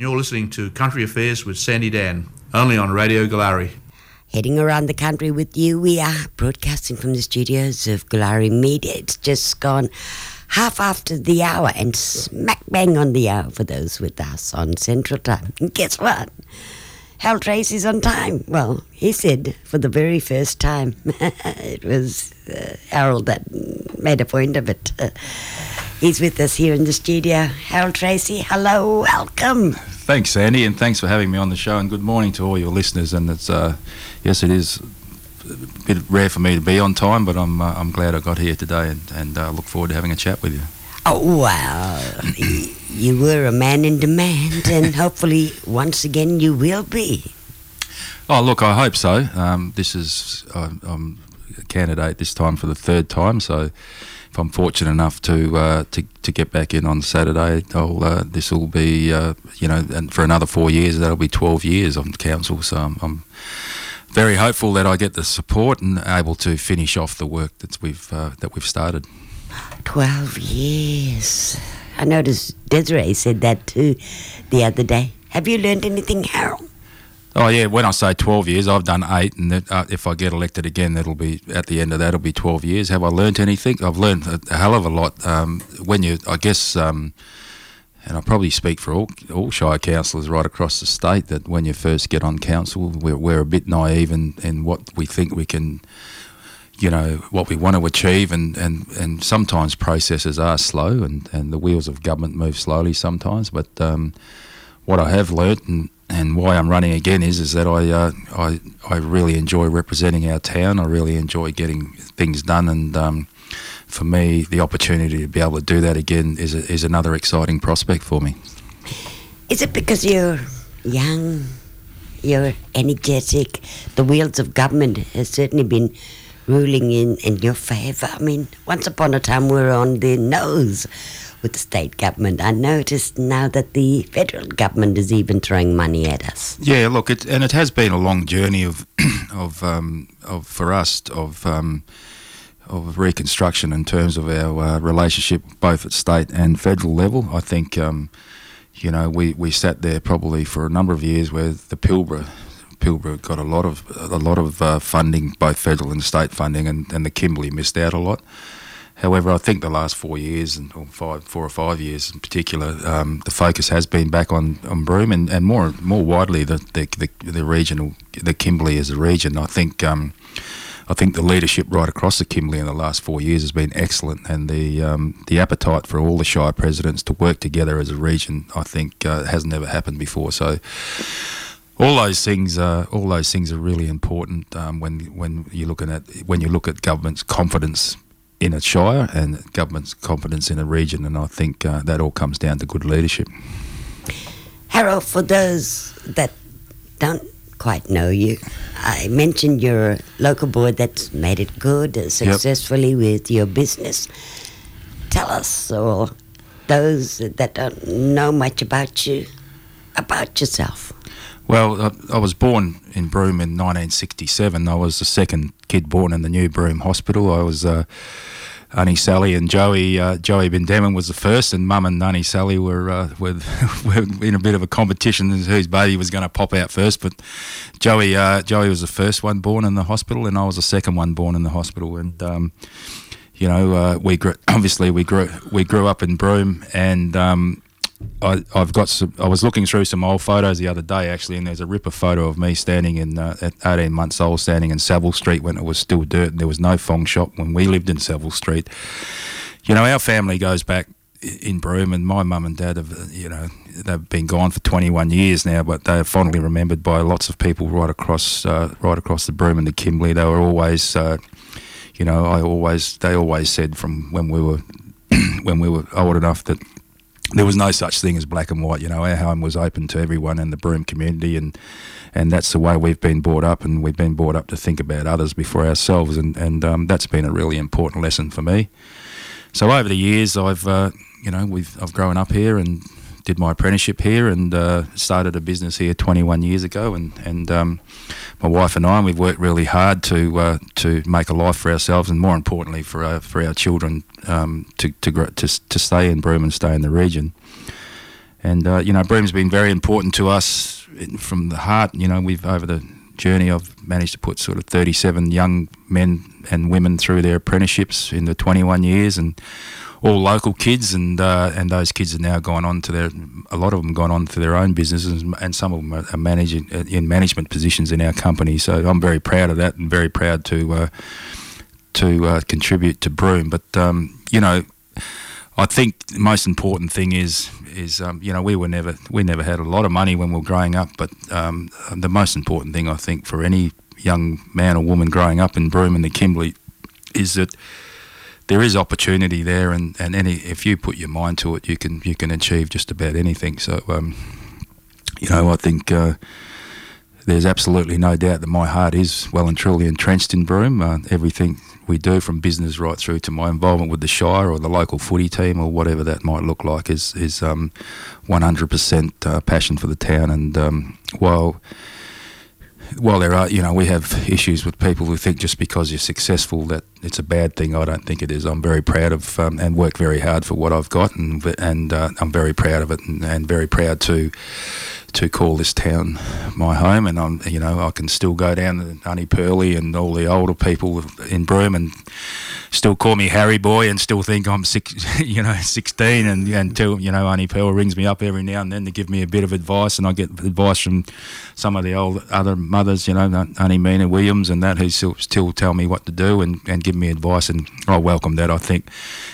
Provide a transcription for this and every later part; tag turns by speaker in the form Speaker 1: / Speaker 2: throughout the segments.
Speaker 1: You're listening to Country Affairs with Sandy Dann, only on Radio Goolarri.
Speaker 2: Heading around the country with you, we are broadcasting from the studios of Goolarri Media. It's just gone half after the hour and smack bang on the hour for those with us on Central Time. And guess what? Hal Tracey's on time. Well, he said for the very first time. it was uh, Harold that made a point of it. Uh, He's with us here in the studio. Harold Tracey, hello, welcome.
Speaker 3: Thanks, Sandy, and thanks for having me on the show. And good morning to all your listeners. And it's uh, yes, it is a bit rare for me to be on time, but I'm uh, I'm glad I got here today, and and uh, look forward to having a chat with you.
Speaker 2: Oh wow, you were a man in demand, and hopefully once again you will be.
Speaker 3: Oh look, I hope so. Um, this is I'm candidate this time for the third time, so if I'm fortunate enough to uh, to, to get back in on Saturday, uh, this will be uh, you know, and for another four years, that'll be 12 years on council. So I'm, I'm, very hopeful that I get the support and able to finish off the work that we've uh, that we've started.
Speaker 2: 12 years. I noticed Desiree said that too the other day. Have you learned anything, Harold?
Speaker 3: Oh yeah, when I say twelve years, I've done eight, and that, uh, if I get elected again, that'll be at the end of that. It'll be twelve years. Have I learnt anything? I've learned a, a hell of a lot. Um, when you, I guess, um, and I probably speak for all all Shire councillors right across the state that when you first get on council, we're, we're a bit naive in, in what we think we can, you know, what we want to achieve, and, and, and sometimes processes are slow, and, and the wheels of government move slowly sometimes. But um, what I have learnt and and why I'm running again is is that I uh, I I really enjoy representing our town. I really enjoy getting things done, and um, for me, the opportunity to be able to do that again is a, is another exciting prospect for me.
Speaker 2: Is it because you're young, you're energetic? The wheels of government has certainly been ruling in in your favour. I mean, once upon a time we were on the nose with the state government. I noticed now that the federal government is even throwing money at us.
Speaker 3: Yeah, look, it, and it has been a long journey of, of, um, of for us of. Um, of reconstruction in terms of our uh, relationship both at state and federal level. I think, um, you know, we, we sat there probably for a number of years where the Pilbara Pilbara got a lot of a lot of uh, funding, both federal and state funding, and, and the Kimberley missed out a lot. However, I think the last four years, and or five, four or five years in particular, um, the focus has been back on, on Broome and, and more more widely the, the, the, the regional, the Kimberley as a region. I think um, I think the leadership right across the Kimberley in the last four years has been excellent, and the um, the appetite for all the Shire presidents to work together as a region, I think, uh, has never happened before. So all those things are all those things are really important um, when when you're looking at when you look at government's confidence in a shire and government's confidence in a region, and I think uh, that all comes down to good leadership.
Speaker 2: Harold, for those that don't quite know you, I mentioned your local board that's made it good uh, successfully yep. with your business. Tell us, or those that don't know much about you, about yourself.
Speaker 3: Well, I, I, was born in Broome in 1967. I was the second kid born in the new Broome Hospital. I was uh, Auntie Sally and Joey. Uh, Joey Bendeman was the first, and Mum and Auntie Sally were, uh, were, were in a bit of a competition as whose baby was going to pop out first. But Joey uh, Joey was the first one born in the hospital, and I was the second one born in the hospital. And um, you know, uh, we grew, obviously we grew we grew up in Broome, and um, I, have got some. I was looking through some old photos the other day, actually, and there's a ripper photo of me standing in uh, at 18 months old, standing in Savile Street when it was still dirt. And there was no Fong shop when we lived in Savile Street. You know, our family goes back in Broome, and my mum and dad have, you know, they've been gone for 21 years now, but they are fondly remembered by lots of people right across, uh, right across the Broome and the Kimberley. They were always, uh, you know, I always, they always said from when we were, when we were old enough that there was no such thing as black and white. You know, our home was open to everyone in the Broome community, and and that's the way we've been brought up, and we've been brought up to think about others before ourselves, and and um, that's been a really important lesson for me. So over the years, I've uh, you know we've I've grown up here and did my apprenticeship here and uh, started a business here 21 years ago, and and um, my wife and I and we've worked really hard to uh, to make a life for ourselves, and more importantly for our, for our children um, to to, to to stay in Broome and stay in the region. and uh, you know, Broome's been very important to us from the heart. You know, we've over the journey, I've managed to put sort of 37 young men and women through their apprenticeships in the 21 years, and all local kids, and uh, and those kids have now gone on to their a lot of them gone on to their own businesses, and some of them are managing uh, in management positions in our company. So I'm very proud of that, and very proud to uh, to uh, contribute to Broome. But um, you know, I think the most important thing is is um, you know we were never we never had a lot of money when we were growing up, but um, the most important thing I think for any young man or woman growing up in Broome and the Kimberley is that there is opportunity there, and, and any if you put your mind to it, you can you can achieve just about anything. So, um, you know, I think uh, there's absolutely no doubt that my heart is well and truly entrenched in Broome. Uh, everything we do, from business right through to my involvement with the Shire or the local footy team or whatever that might look like, is is um, 100% uh, passion for the town. And um, while well, there are, you know, we have issues with people who think just because you're successful that it's a bad thing. I don't think it is. I'm very proud of um, and work very hard for what I've got, and and uh, I'm very proud of it, and, and, very proud to to call this town my home. And I'm, you know, I can still go down to Honey Pearly and all the older people in Broome and still call me Harry Boy and still think I'm six, you know, 16 and until you know Auntie Pearl rings me up every now and then to give me a bit of advice and I get advice from some of the old other mothers, you know, Auntie Mina Williams and that who still, still tell me what to do and, and give me advice and I welcome that. I think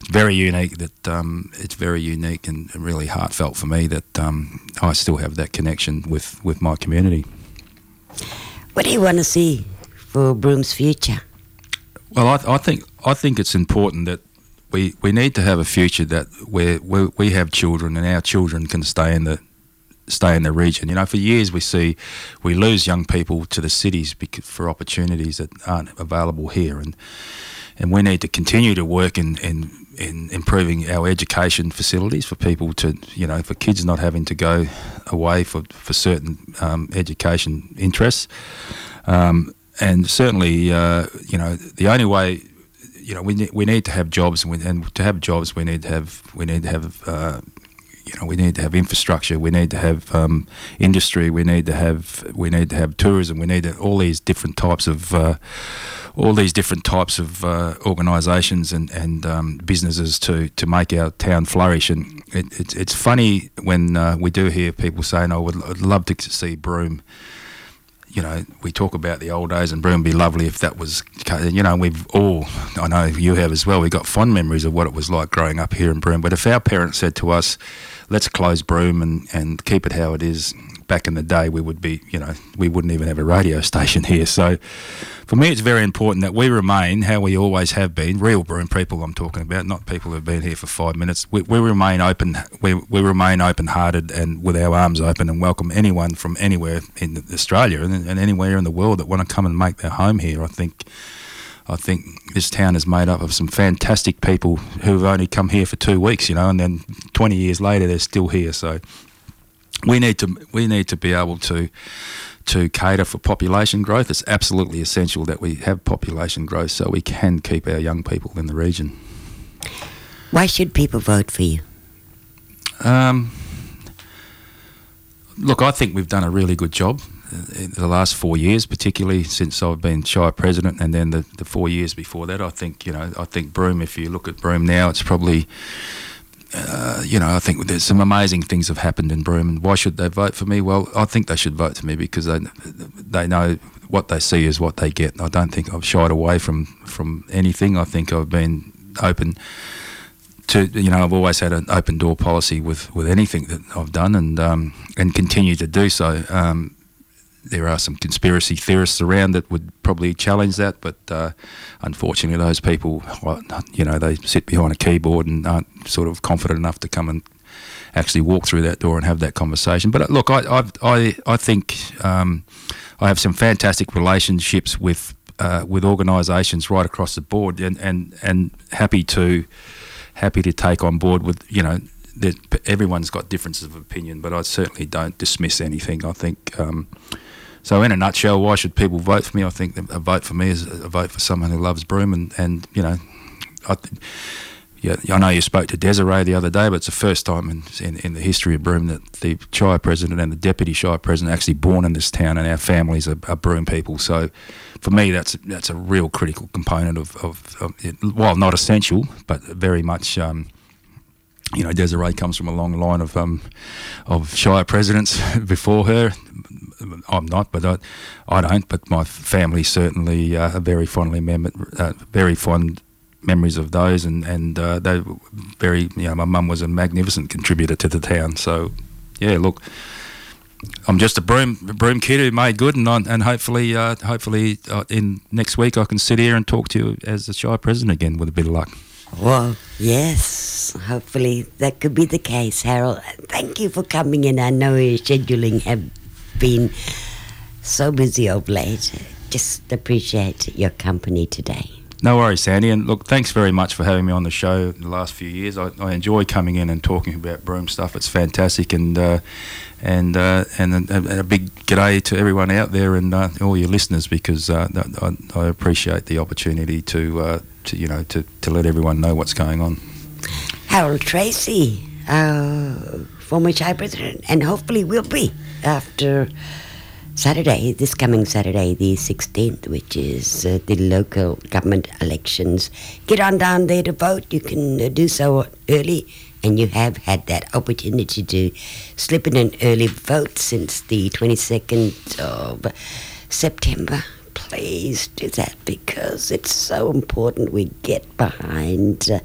Speaker 3: it's very unique that um, it's very unique and really heartfelt for me that um, I still have that connection with, with my community.
Speaker 2: What do you want to see for Broome's future?
Speaker 3: Well, I, I think I think it's important that we, we need to have a future that where, where we have children and our children can stay in the stay in the region. You know, for years we see we lose young people to the cities because, for opportunities that aren't available here, and and we need to continue to work in, in in improving our education facilities for people to, you know, for kids not having to go away for for certain um, education interests. Um, and certainly, uh, you know, the only way, you know, we need, we need to have jobs, and, we, and to have jobs, we need to have we need to have. Uh, you know, we need to have infrastructure. We need to have um, industry. We need to have we need to have tourism. We need to, all these different types of uh, all these different types of uh, organisations and and um, businesses to to make our town flourish. And it, it, it's funny when uh, we do hear people saying, "I would love to see Broome." You know, we talk about the old days and Broome would be lovely if that was, you know, we've all, I know you have as well, we've got fond memories of what it was like growing up here in Broome. But if our parents said to us, let's close Broome and, and keep it how it is, back in the day, we would be, you know, we wouldn't even have a radio station here. So for me, it's very important that we remain how we always have been, real Broome people I'm talking about, not people who've been here for five minutes. We, we remain open, we, we remain open-hearted and with our arms open and welcome anyone from anywhere in Australia and, and anywhere in the world that want to come and make their home here. I think I think this town is made up of some fantastic people who've only come here for two weeks, you know, and then 20 years later they're still here. So we need to we need to be able to to cater for population growth. It's absolutely essential that we have population growth so we can keep our young people in the region.
Speaker 2: Why should people vote for you?
Speaker 3: Um, look, I think we've done a really good job in the last four years, particularly since I've been Shire president, and then the, the four years before that. I think you know, I think Broome. If you look at Broome now, it's probably uh, you know, I think there's some amazing things have happened in Broome, and why should they vote for me? Well, I think they should vote for me because they they know what they see is what they get. I don't think I've shied away from from anything. I think I've been open to you know I've always had an open door policy with with anything that I've done, and um, and continue to do so. Um, there are some conspiracy theorists around that would probably challenge that, but uh, unfortunately, those people, you know, they sit behind a keyboard and aren't sort of confident enough to come and actually walk through that door and have that conversation. But uh, look, I I think um, I have some fantastic relationships with uh, with organisations right across the board, and, and and happy to happy to take on board with you know everyone's got differences of opinion, but I certainly don't dismiss anything. I think. Um, so, in a nutshell, why should people vote for me? I think a vote for me is a vote for someone who loves Broome, and, and you know, I th- yeah, I know you spoke to Desiree the other day, but it's the first time in, in, in the history of Broome that the Shire President and the Deputy Shire President are actually born in this town, and our families are, are Broome people. So, for me, that's that's a real critical component of, of, of it, well, not essential, but very much. Um, you know, Desiree comes from a long line of um, of Shire presidents before her. I'm not, but I, I don't. But my family certainly uh, are very fondly mem- uh, very fond memories of those, and and uh, they very. You know, my mum was a magnificent contributor to the town. So, yeah, look. I'm just a Broome Broome kid who made good, and and hopefully, uh, hopefully, uh, in next week I can sit here and talk to you as the Shire president again with a bit of luck.
Speaker 2: Well, yes, hopefully that could be the case, Harold. Thank you for coming in. I know your scheduling have been so busy of late. Just appreciate your company today.
Speaker 3: No worries, Sandy. And look, thanks very much for having me on the show the last few years. I, I enjoy coming in and talking about Broome stuff. It's fantastic, and uh, and uh, and, a, a, big g'day to everyone out there and uh, all your listeners because uh, I, I, appreciate the opportunity to, uh, to you know to, to let everyone know what's going on.
Speaker 2: Harold Tracey, uh, former Shire president, and hopefully will be after Saturday, this coming Saturday, the 16th, which is uh, the local government elections. Get on down there to vote. You can uh, do so early, and you have had that opportunity to slip in an early vote since the 22nd of September. Please do that because it's so important we get behind uh,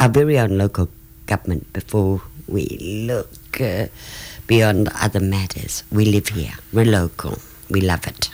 Speaker 2: our very own local government before we look uh, beyond other matters. We live here. We're local. We love it.